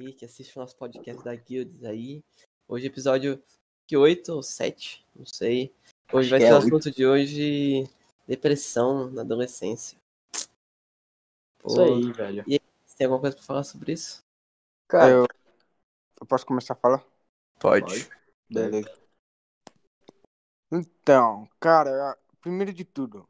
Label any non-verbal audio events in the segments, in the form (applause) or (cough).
aí que assiste o nosso podcast da Guilds aí. Hoje episódio que 8 ou 7, não sei. Hoje Acho vai ser é o assunto de hoje, depressão na adolescência. Pô, isso aí, velho. E aí, você tem alguma coisa pra falar sobre isso? Cara, eu, eu posso começar a falar? Pode. Pode. Beleza. Então, cara, primeiro de tudo,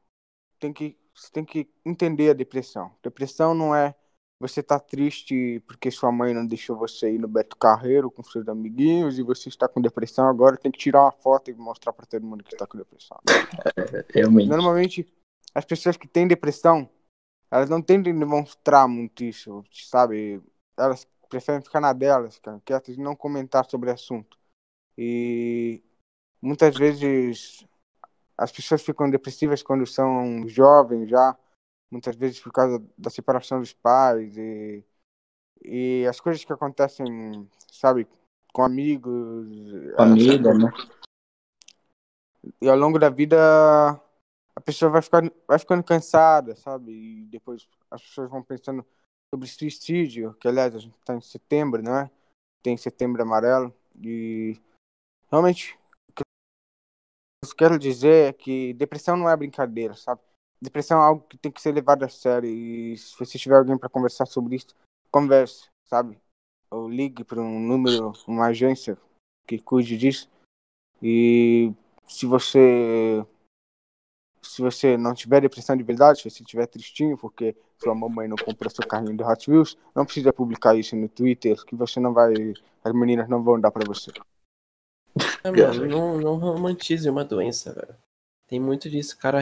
tem que, você tem que entender a depressão. Depressão não é você tá triste porque sua mãe não deixou você ir no Beto Carreiro com seus amiguinhos e você está com depressão agora, tem que tirar uma foto e mostrar para todo mundo que está com depressão. (laughs) Realmente. Normalmente, as pessoas que têm depressão, elas não tendem a demonstrar muito isso, sabe? Elas preferem ficar na delas, quietas e não comentar sobre o assunto. E muitas vezes as pessoas ficam depressivas quando são jovens já, muitas vezes por causa da separação dos pais e, e as coisas que acontecem, sabe, com amigos. Família, né? E ao longo da vida a pessoa vai, ficar, vai ficando cansada, sabe? E depois as pessoas vão pensando sobre suicídio, que aliás a gente está em setembro, né? Tem setembro amarelo. E realmente que eu quero dizer é que depressão não é brincadeira, sabe? Depressão é algo que tem que ser levado a sério. E se você tiver alguém para conversar sobre isso, converse, sabe? Ou ligue para um número, uma agência que cuide disso. E se você se você não tiver depressão de verdade, se você estiver tristinho porque sua mamãe não comprou seu carrinho de Hot Wheels, não precisa publicar isso no Twitter, que você não vai, as meninas não vão dar para você. É, mano, não, não romantize uma doença, velho. Tem muito disso, cara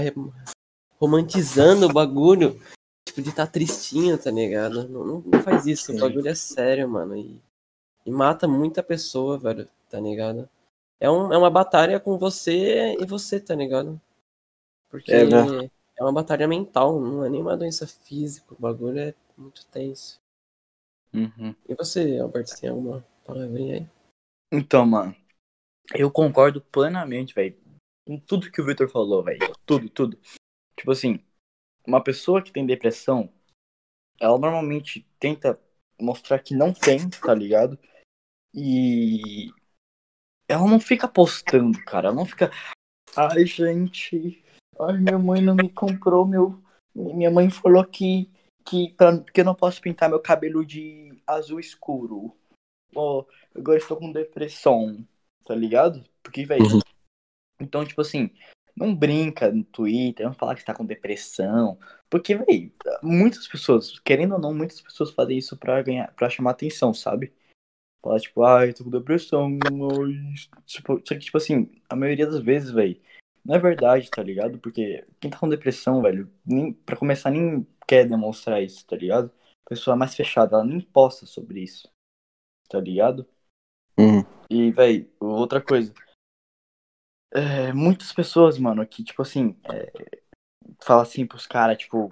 romantizando o bagulho. Tipo, de estar tá tristinho, tá ligado? Não, não, faz isso, o bagulho é sério, mano. E, e mata muita pessoa, velho, tá ligado? É, um, é uma batalha com você e você, tá ligado? Porque é, né? é uma batalha mental, não é nem uma doença física. O bagulho é muito tenso. Uhum. E você, Alberto, tem alguma palavrinha aí? Então, mano, eu concordo plenamente, velho. Com tudo que o Victor falou, velho. Tudo, tudo. Tipo assim, uma pessoa que tem depressão, ela normalmente tenta mostrar que não tem, tá ligado? E ela não fica postando, cara. Ela não fica. Ai, gente. Ai, minha mãe não me comprou meu. Minha mãe falou que, que, pra, que eu não posso pintar meu cabelo de azul escuro. Oh, agora estou com depressão tá ligado? Porque, velho. Uhum. Então, tipo assim, não brinca no Twitter, não fala que está com depressão. Porque, velho, muitas pessoas, querendo ou não, muitas pessoas fazem isso pra ganhar, para chamar atenção, sabe? Fala, tipo, ai, tô com depressão. Tipo, só que, tipo assim, a maioria das vezes, velho, não é verdade, tá ligado? Porque quem tá com depressão, velho, nem, pra começar, nem quer demonstrar isso, tá ligado? A pessoa mais fechada, ela nem posta sobre isso, tá ligado? Uhum. E, velho, outra coisa. É, muitas pessoas, mano, que, tipo assim, é, fala assim pros caras, tipo.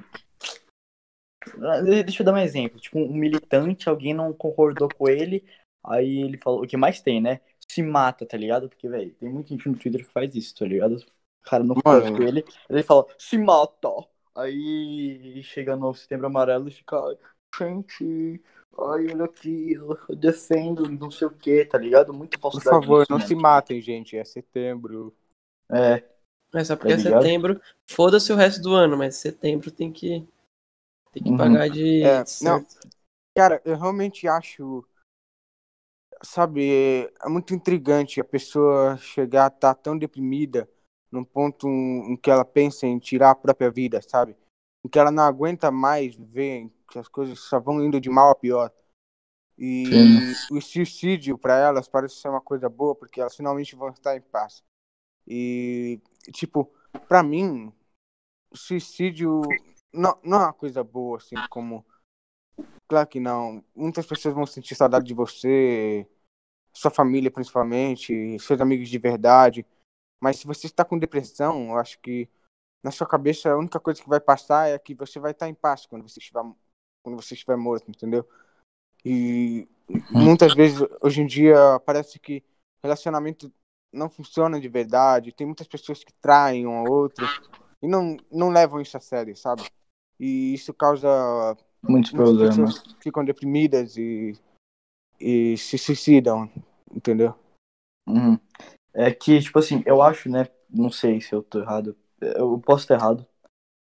Deixa eu dar um exemplo. Tipo, um militante, alguém não concordou com ele, aí ele falou. O que mais tem, né? Se mata, tá ligado? Porque, velho, tem muita gente no Twitter que faz isso, tá ligado? O cara não concorda com ele, ele fala, se mata. Aí chega no setembro amarelo e fica, gente, Ai, olha aqui, eu defendo não sei o que, tá ligado? Muito falsidade. Por favor, não né? se matem, gente. É setembro. É. É só porque tá é setembro. Foda-se o resto do ano, mas setembro tem que. Tem que uhum. pagar de. É, não. Cara, eu realmente acho. Sabe, é muito intrigante a pessoa chegar a estar tá tão deprimida num ponto em que ela pensa em tirar a própria vida, sabe? Em que ela não aguenta mais ver que as coisas só vão indo de mal a pior. E Sim. o suicídio para elas parece ser uma coisa boa, porque elas finalmente vão estar em paz. E, tipo, para mim, o suicídio não, não é uma coisa boa, assim, como. Claro que não. Muitas pessoas vão sentir saudade de você, sua família principalmente, seus amigos de verdade. Mas se você está com depressão, eu acho que na sua cabeça a única coisa que vai passar é que você vai estar em paz quando você estiver quando você estiver morto, entendeu? E uhum. muitas vezes, hoje em dia, parece que relacionamento não funciona de verdade. Tem muitas pessoas que traem um ao outro e não, não levam isso a sério, sabe? E isso causa Muitos problemas. Ficam deprimidas e, e se suicidam, entendeu? Uhum. É que, tipo assim, eu acho, né? Não sei se eu tô errado. Eu posso estar errado.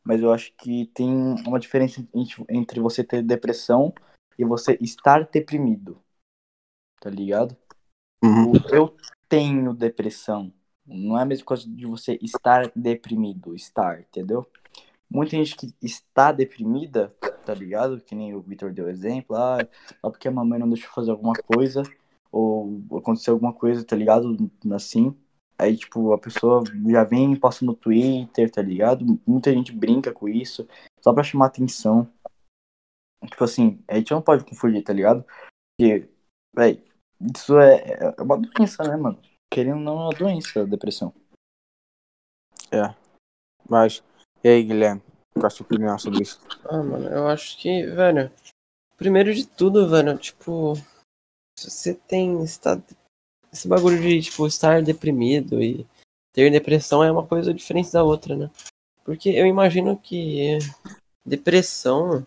Mas eu acho que tem uma diferença entre você ter depressão e você estar deprimido. Tá ligado? Uhum. Eu tenho depressão. Não é a mesma coisa de você estar deprimido, estar, entendeu? Muita gente que está deprimida, tá ligado? Que nem o Victor deu exemplo, ah, só porque a mamãe não deixou fazer alguma coisa, ou aconteceu alguma coisa, tá ligado? Assim. Aí, tipo, a pessoa já vem passando no Twitter, tá ligado? Muita gente brinca com isso, só pra chamar atenção. Tipo assim, a gente não pode confundir, tá ligado? Porque, véi, isso é, é uma doença, né, mano? Querendo ou não, é uma doença, a depressão. É. Mas, e aí, Guilherme? Qual a sua opinião sobre isso? Ah, mano, eu acho que, velho, primeiro de tudo, velho, tipo, se você tem, está, esse bagulho de, tipo, estar deprimido e ter depressão é uma coisa diferente da outra, né? Porque eu imagino que depressão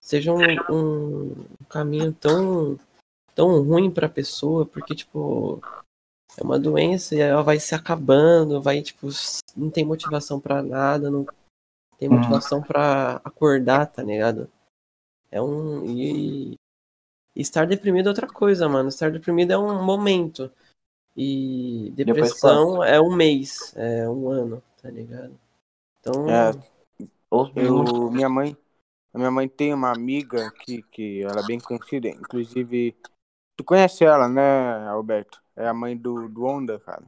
seja um, um caminho tão, tão ruim pra pessoa, porque, tipo, é uma doença e ela vai se acabando, vai, tipo, não tem motivação para nada, não tem Uhum. motivação pra acordar, tá ligado? É um. E, e estar deprimido é outra coisa, mano. Estar deprimido é um momento. E Depois depressão é um mês, é um ano, tá ligado? Então, É, Eu, minha mãe, a minha mãe tem uma amiga que, que ela é bem conhecida, inclusive, tu conhece ela, né, Alberto? É a mãe do, do Onda, cara.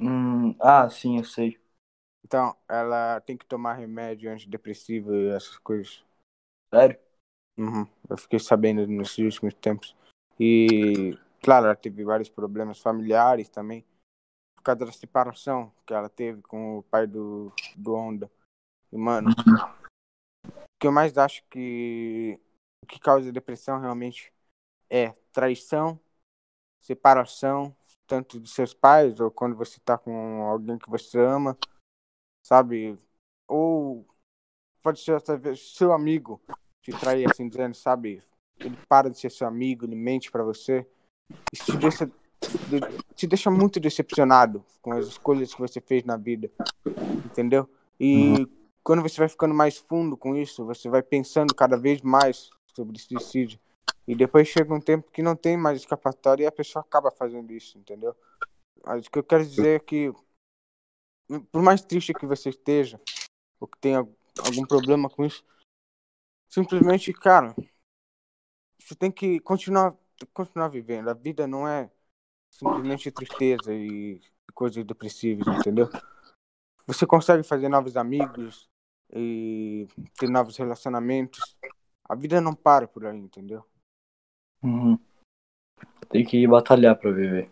Hum, ah, sim, eu sei. Então, ela tem que tomar remédio antidepressivo e essas coisas. Sério? Uhum. Eu fiquei sabendo nesses últimos tempos. E, claro, ela teve vários problemas familiares também, por causa da separação que ela teve com o pai do, do Onda. E, mano, o que eu mais acho que o que causa depressão realmente é traição, separação, tanto dos seus pais ou quando você tá com alguém que você ama, sabe? Ou pode ser até seu amigo te trair assim dizendo, sabe? Ele para de ser seu amigo, ele mente pra você. Isso te deixa, de- te deixa muito decepcionado com as escolhas que você fez na vida, entendeu? E quando você vai ficando mais fundo com isso, você vai pensando cada vez mais sobre suicídio. E depois chega um tempo que não tem mais escapatória e a pessoa acaba fazendo isso, entendeu? Mas o que eu quero dizer é que, por mais triste que você esteja, ou que tenha algum problema com isso, simplesmente, cara, você tem que continuar, continuar vivendo. A vida não é simplesmente tristeza e coisas depressivas, entendeu? Você consegue fazer novos amigos e ter novos relacionamentos. A vida não para por aí, entendeu? Uhum. Tem que batalhar pra viver.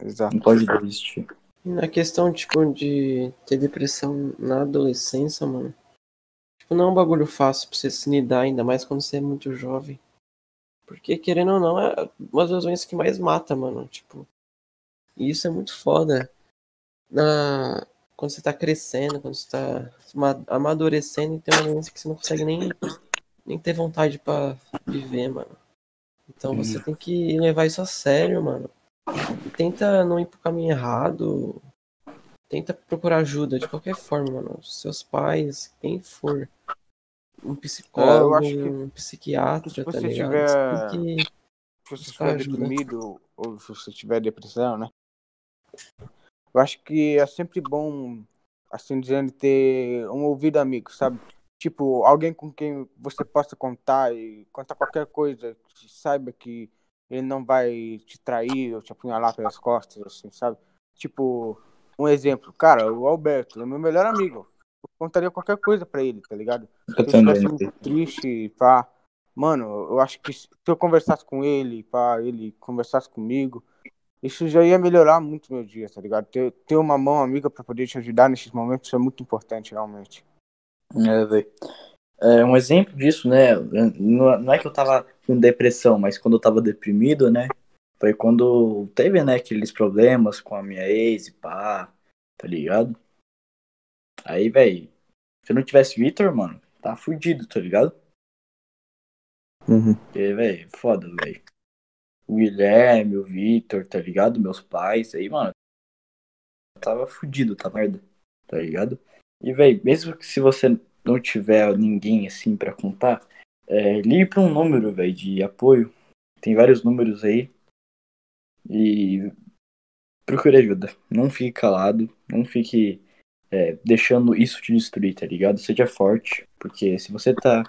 Exato. Não pode desistir. E na questão, tipo, de ter depressão na adolescência, mano. Tipo, não é um bagulho fácil pra você se lidar, ainda mais quando você é muito jovem. Porque, querendo ou não, é uma das doenças que mais mata, mano. Tipo. E isso é muito foda. Na... Quando você tá crescendo, quando você tá ama- amadurecendo e tem uma doença que você não consegue nem, nem ter vontade pra viver, mano. Então você tem que levar isso a sério, mano. E tenta não ir pro caminho errado. Tenta procurar ajuda de qualquer forma, mano. Seus pais, quem for. Um psicólogo, acho que- um psiquiatra, se tá você ligado? tiver- que. Se você estiver deprimido ou se você tiver depressão, né? Eu acho que é sempre bom, assim dizendo, ter um ouvido amigo, sabe? Tipo, alguém com quem você possa contar e contar qualquer coisa, que saiba que ele não vai te trair ou te apunhalar pelas costas, assim, sabe? Tipo, um exemplo, cara, o Alberto é meu melhor amigo. Eu contaria qualquer coisa pra ele, tá ligado? Eu se eu também. muito triste, pá, mano, eu acho que se eu conversasse com ele, pá, ele conversasse comigo, isso já ia melhorar muito meu dia, tá ligado? Ter, ter uma mão amiga pra poder te ajudar nesses momentos é muito importante, realmente. É, velho. É, um exemplo disso, né? Não não é que eu tava com depressão, mas quando eu tava deprimido, né? Foi quando teve, né, aqueles problemas com a minha ex e pá, tá ligado? Aí, velho, se não tivesse Vitor, mano, tá fudido, tá ligado? Uhum. Porque, velho, foda, velho. O Guilherme, o Vitor, tá ligado? Meus pais, aí, mano. Tava fudido, tá merda, tá ligado? E, velho, mesmo que se você não tiver ninguém assim pra contar, é, ligue pra um número, velho, de apoio. Tem vários números aí. E procure ajuda. Não fique calado, não fique é, deixando isso te destruir, tá ligado? Seja forte, porque se você tá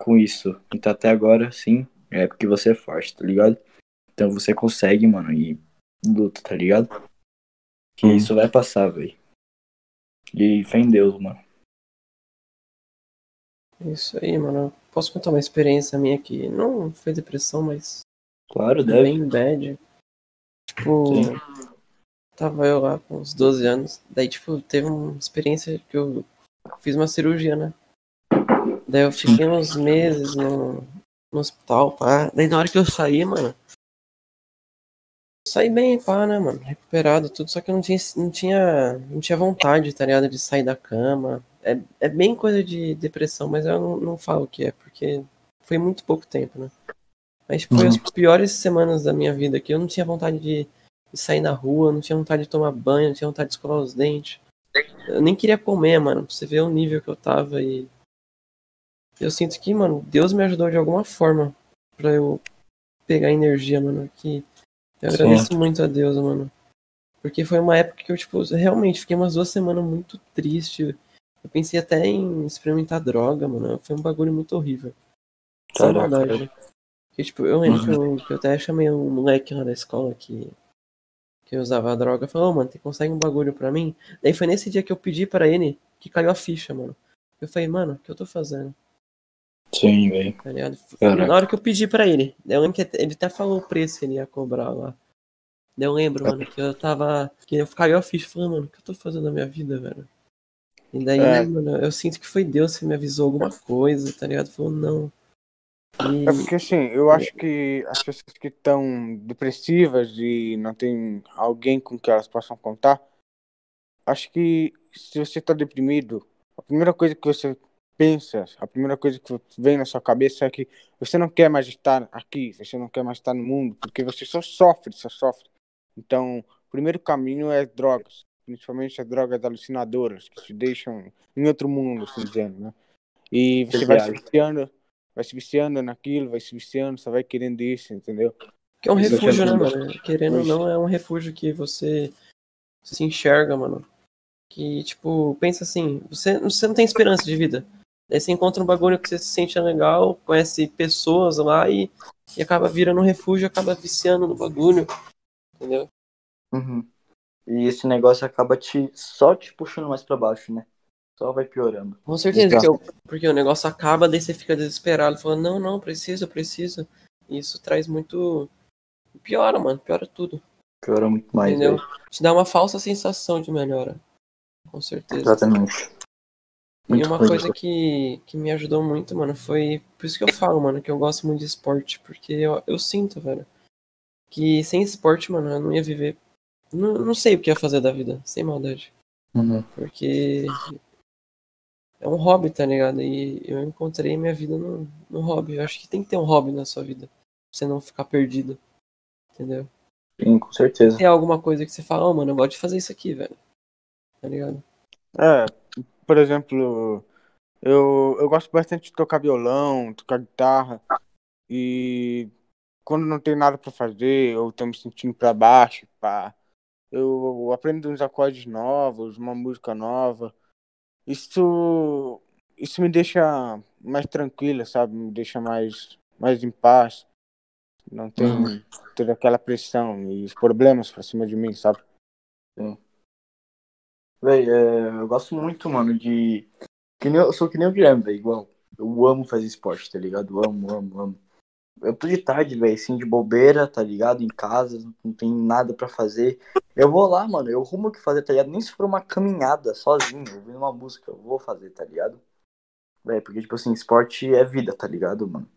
com isso e tá até agora, sim, é porque você é forte, tá ligado? Então você consegue, mano, e luta, tá ligado? Que Hum. isso vai passar, velho. E fé em Deus, mano. Isso aí, mano. Posso contar uma experiência minha que não foi depressão, mas Claro, deve. bem bad. Tipo, Sim. Tava eu lá com uns 12 anos. Daí, tipo, teve uma experiência que eu fiz uma cirurgia, né? Daí eu fiquei uns meses no, no hospital, pá. Daí na hora que eu saí, mano. Saí bem, pá, né, mano? Recuperado, tudo. Só que eu não tinha, não tinha, não tinha vontade, tá ligado? De sair da cama. É, é bem coisa de depressão, mas eu não, não falo o que é, porque foi muito pouco tempo, né? Mas tipo, foi as piores semanas da minha vida que eu não tinha vontade de, de sair na rua, não tinha vontade de tomar banho, não tinha vontade de escovar os dentes. Eu nem queria comer, mano, pra você ver o nível que eu tava e. Eu sinto que, mano, Deus me ajudou de alguma forma pra eu pegar energia, mano. Que eu Sim. agradeço muito a Deus, mano. Porque foi uma época que eu, tipo, realmente fiquei umas duas semanas muito triste. Eu pensei até em experimentar droga, mano. Foi um bagulho muito horrível. Caraca, maldade. Porque, tipo, eu lembro Uhum. que, eu, que eu até chamei um moleque lá da escola que, que usava droga. Falou, ô, mano, você consegue um bagulho pra mim? Daí foi nesse dia que eu pedi pra ele que caiu a ficha, mano. Eu falei, mano, o que eu tô fazendo? Sim, velho. Tá. Na hora que eu pedi pra ele. Eu lembro que ele até falou o preço que ele ia cobrar lá. Daí eu lembro, mano, que eu tava. Que eu caiu a ficha falando, mano, o que eu tô fazendo na minha vida, velho? E daí, É. mano, eu sinto que foi Deus que me avisou alguma coisa, tá ligado? Falou, não. E, É porque assim, eu acho que as pessoas que estão depressivas e não tem alguém com que elas possam contar, acho que se você está deprimido, a primeira coisa que você pensa, a primeira coisa que vem na sua cabeça é que você não quer mais estar aqui, você não quer mais estar no mundo, porque você só sofre, só sofre. Então, o primeiro caminho é drogas, principalmente as drogas alucinadoras, que te deixam em outro mundo, assim dizendo, né? E você vai se viciando, vai se viciando naquilo, vai se viciando, só vai querendo isso, entendeu? que é um Isso refúgio, né, mano? Querendo ou não, é um refúgio que você, você se enxerga, mano. Que, tipo, pensa assim, você, você não tem esperança de vida. Daí você encontra um bagulho que você se sente legal, conhece pessoas lá e, e acaba virando um refúgio, acaba viciando no bagulho. Entendeu? Uhum. E esse negócio acaba te só te puxando mais pra baixo, né? Só vai piorando. Com certeza, porque, o- porque o negócio acaba, daí você fica desesperado, falando, não, não, preciso, preciso. E isso traz muito. Piora, mano, piora tudo. Piora muito mais, entendeu? Te dá uma falsa sensação de melhora. Com certeza. Exatamente. E Muito uma ruim, coisa que, que me ajudou muito, mano, foi. Por isso que eu falo, mano, que eu gosto muito de esporte. Porque eu, eu sinto, velho, que sem esporte, mano, eu não ia viver. Não, não sei o que ia fazer da vida, sem maldade. Uhum. Porque é um hobby, tá ligado? E eu encontrei minha vida no, no hobby. Eu acho que tem que ter um hobby na sua vida. Pra você não ficar perdido. Entendeu? Sim, com certeza. Tem alguma coisa que você fala, oh, mano, eu gosto de fazer isso aqui, velho. Tá ligado? É, por exemplo, eu, eu gosto bastante de tocar violão, tocar guitarra, e quando não tem nada pra fazer, ou tô me sentindo pra baixo, pá, eu aprendo uns acordes novos, uma música nova. Isso, isso me deixa mais tranquila, sabe? Me deixa mais, mais em paz. Não tem Uhum. toda aquela pressão e os problemas pra cima de mim, sabe? Véi, é, eu gosto muito, mano, de. Que nem, eu sou que nem o Guilherme, velho, igual. Eu amo fazer esporte, tá ligado? Eu amo, amo, amo. Eu tô de tarde, velho, assim, de bobeira, tá ligado? Em casa, não tem nada pra fazer. Eu vou lá, mano, eu rumo o que fazer, tá ligado? Nem se for uma caminhada sozinho, ouvindo uma música, eu vou fazer, tá ligado? Véi, porque, tipo assim, esporte é vida, tá ligado, mano?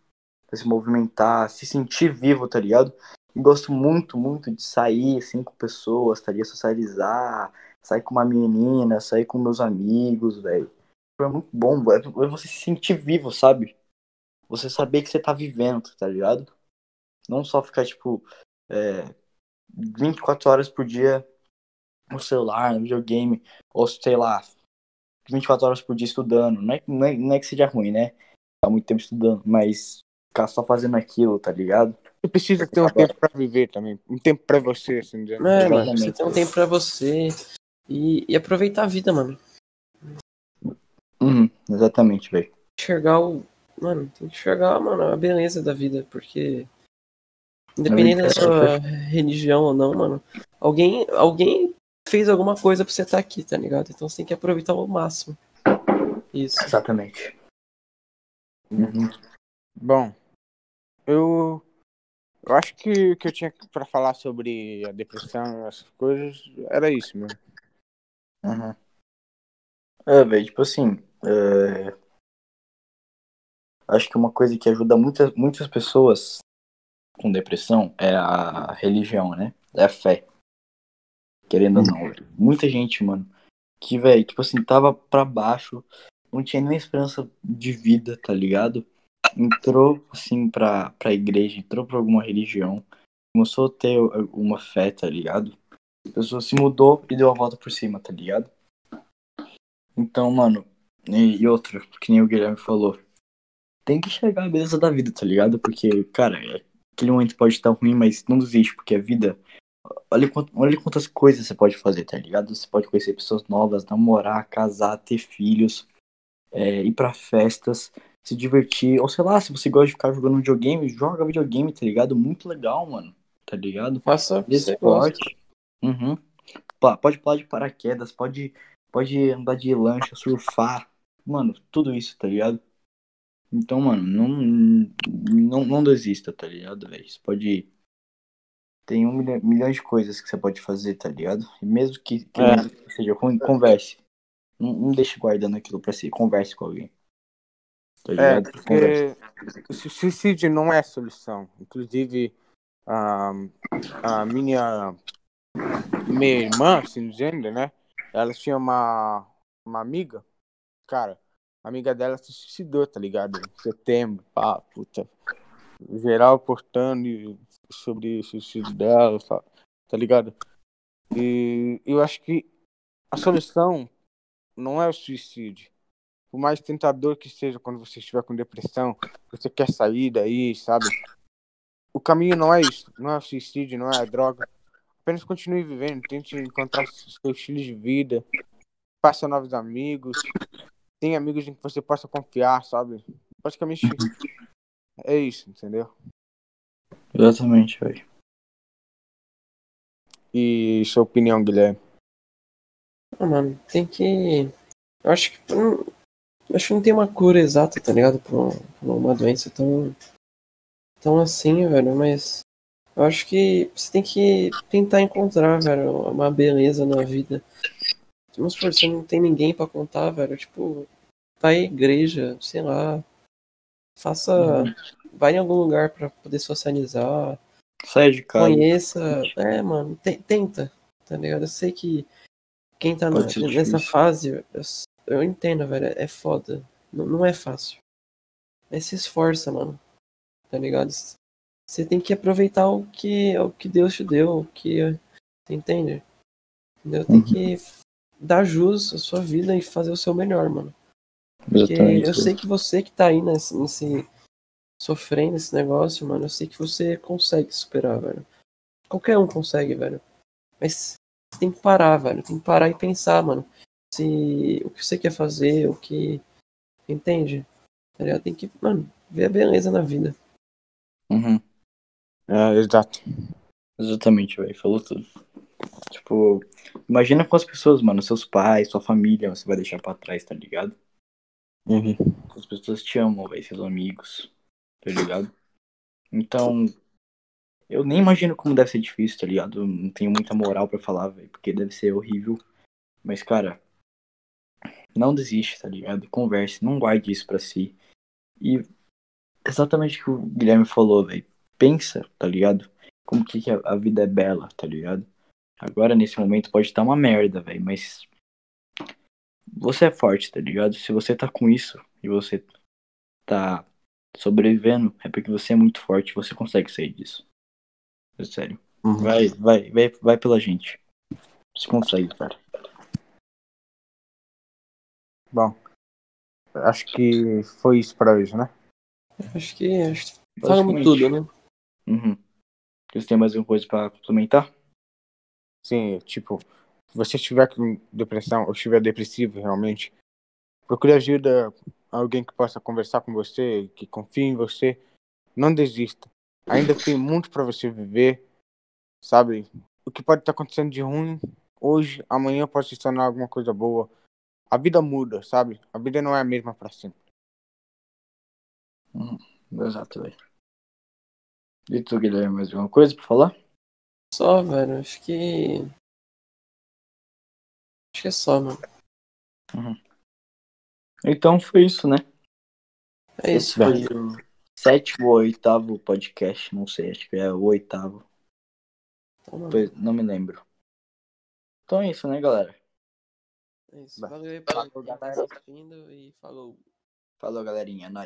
Pra se movimentar, se sentir vivo, tá ligado? E gosto muito, muito de sair, assim, com pessoas, tá ligado? Socializar, sair com uma menina, sair com meus amigos, velho. é muito bom, é você se sentir vivo, sabe? Você saber que você tá vivendo, tá ligado? Não só ficar, tipo, é, 24 horas por dia no celular, no videogame, ou sei lá, 24 horas por dia estudando. Não é, não é, não é que seja ruim, né? Ficar muito tempo estudando, mas ficar só fazendo aquilo, tá ligado? Você precisa ter um tempo pra viver também. Um tempo pra você, assim, dizendo. É, mano, você tem um tempo pra você e, e aproveitar a vida, mano. Uhum, exatamente, velho. Enxergar o. Mano, tem que enxergar, mano, a beleza da vida, porque. Independente da sua religião ou não, mano, alguém, alguém fez alguma coisa pra você estar tá aqui, tá ligado? Então você tem que aproveitar ao máximo. Isso. Exatamente. Uhum. Bom, eu eu acho que o que eu tinha para falar sobre a depressão, essas coisas, era isso mesmo. Uhum. É, velho, tipo assim, é... acho que uma coisa que ajuda muitas, muitas pessoas com depressão é a religião, né? É a fé. Querendo ou não. Uhum. Muita gente, mano, que, velho, tipo assim, tava pra baixo, não tinha nem esperança de vida, tá ligado? Entrou, assim, pra, pra igreja, entrou pra alguma religião, começou a ter uma fé, tá ligado? A pessoa se mudou e deu a volta por cima, tá ligado? Então, mano, e outra, que nem o Guilherme falou, tem que chegar a beleza da vida, tá ligado? Porque, cara, aquele momento pode estar ruim, mas não desiste, porque a vida. Olha, olha quantas coisas você pode fazer, tá ligado? Você pode conhecer pessoas novas, namorar, casar, ter filhos, é, ir para festas, se divertir. Ou sei lá, se você gosta de ficar jogando videogame, joga videogame, tá ligado? Muito legal, mano. Tá ligado? Faça esporte. Uhum. Pode pular de paraquedas, pode pode andar de lancha, surfar, mano, tudo isso, tá ligado? Então, mano, não, não, não desista, tá ligado, velho? Você pode. Tem um milhão, milhão de coisas que você pode fazer, tá ligado? E mesmo que, que é. seja ruim, converse. Não, não deixe guardando aquilo pra si, converse com alguém. Tá é, ligado? Porque suicídio não é a solução. Inclusive, a, a minha, minha irmã, assim dizendo, né? Ela tinha uma, uma amiga, cara, a amiga dela se suicidou, tá ligado? Em setembro, pá, puta. Geral portando sobre o suicídio dela, tá, tá ligado? E eu acho que a solução não é o suicídio. Por mais tentador que seja quando você estiver com depressão, você quer sair daí, sabe? O caminho não é isso, não é o suicídio, não é a droga, Apenas continue vivendo, tente encontrar seus estilos de vida, faça novos amigos, tenha amigos em que você possa confiar, sabe? Praticamente é isso, entendeu? Exatamente, velho. E sua opinião, Guilherme? Ah, mano, tem que. Eu acho que. Eu acho que não tem uma cura exata, tá ligado? Pra uma doença tão. tão assim, velho, mas. Eu acho que você tem que tentar encontrar, velho, uma beleza na vida. Vamos supor, você não tem ninguém para contar, velho. Tipo, vai à igreja, sei lá. Faça. Uhum. Vai em algum lugar para poder socializar. Sai de casa. Conheça. É, mano, te, tenta. Tá ligado? Eu sei que quem tá na, nessa fase, eu, eu, entendo, velho. É foda. Não, não é fácil. Mas se esforça, mano. Tá ligado? Você tem que aproveitar o que, o que Deus te deu, o que. Você entende? Entendeu? Tem uhum. que dar jus à sua vida e fazer o seu melhor, mano. Porque Exatamente. eu sei que você que tá aí nesse, nesse. sofrendo esse negócio, mano, eu sei que você consegue superar, velho. Qualquer um consegue, velho. Mas você tem que parar, velho. Tem que parar e pensar, mano. Se o que você quer fazer, o que. Entende? Tá tem que, mano, ver a beleza na vida. Uhum. É, exato. Exatamente, velho. Falou tudo. Tipo, imagina com as pessoas, mano, seus pais, sua família, você vai deixar pra trás, tá ligado? Uhum. As pessoas te amam, velho, seus amigos, tá ligado? Então, eu nem imagino como deve ser difícil, tá ligado? Eu não tenho muita moral para falar, velho, porque deve ser horrível. Mas, cara, não desiste, tá ligado? Converse, não guarde isso pra si. E exatamente o que o Guilherme falou, velho pensa, tá ligado? Como que a, vida é bela, tá ligado? Agora, nesse momento, pode estar uma merda, velho, mas. você é forte, tá ligado? Se você tá com isso e você tá sobrevivendo, é porque você é muito forte, você consegue sair disso. É sério. Uhum. Vai, vai, vai, vai pela gente. Você consegue, cara. Bom, acho que foi isso pra hoje, né? Acho que. Acho que falamos tudo, né? Uhum. Vocês têm mais alguma coisa pra complementar? Sim, tipo, se você estiver com depressão ou estiver depressivo realmente, procure ajuda alguém que possa conversar com você, que confie em você. Não desista. Ainda tem muito para você viver, sabe? O que pode estar acontecendo de ruim hoje, amanhã pode se tornar alguma coisa boa. A vida muda, sabe? A vida não é a mesma para sempre. Hum, exato, velho. E tu, Guilherme, mais alguma coisa pra falar? Só, velho. Acho que. Acho que é só, mano. Uhum. Então foi isso, né? É isso, Esse foi o sétimo ou oitavo podcast, não sei, acho que é o oitavo. Então, Pois, não me lembro. Então é isso, né, galera? é isso. Valeu aí tá galera. assistindo e falou. Falou, galerinha. Nós.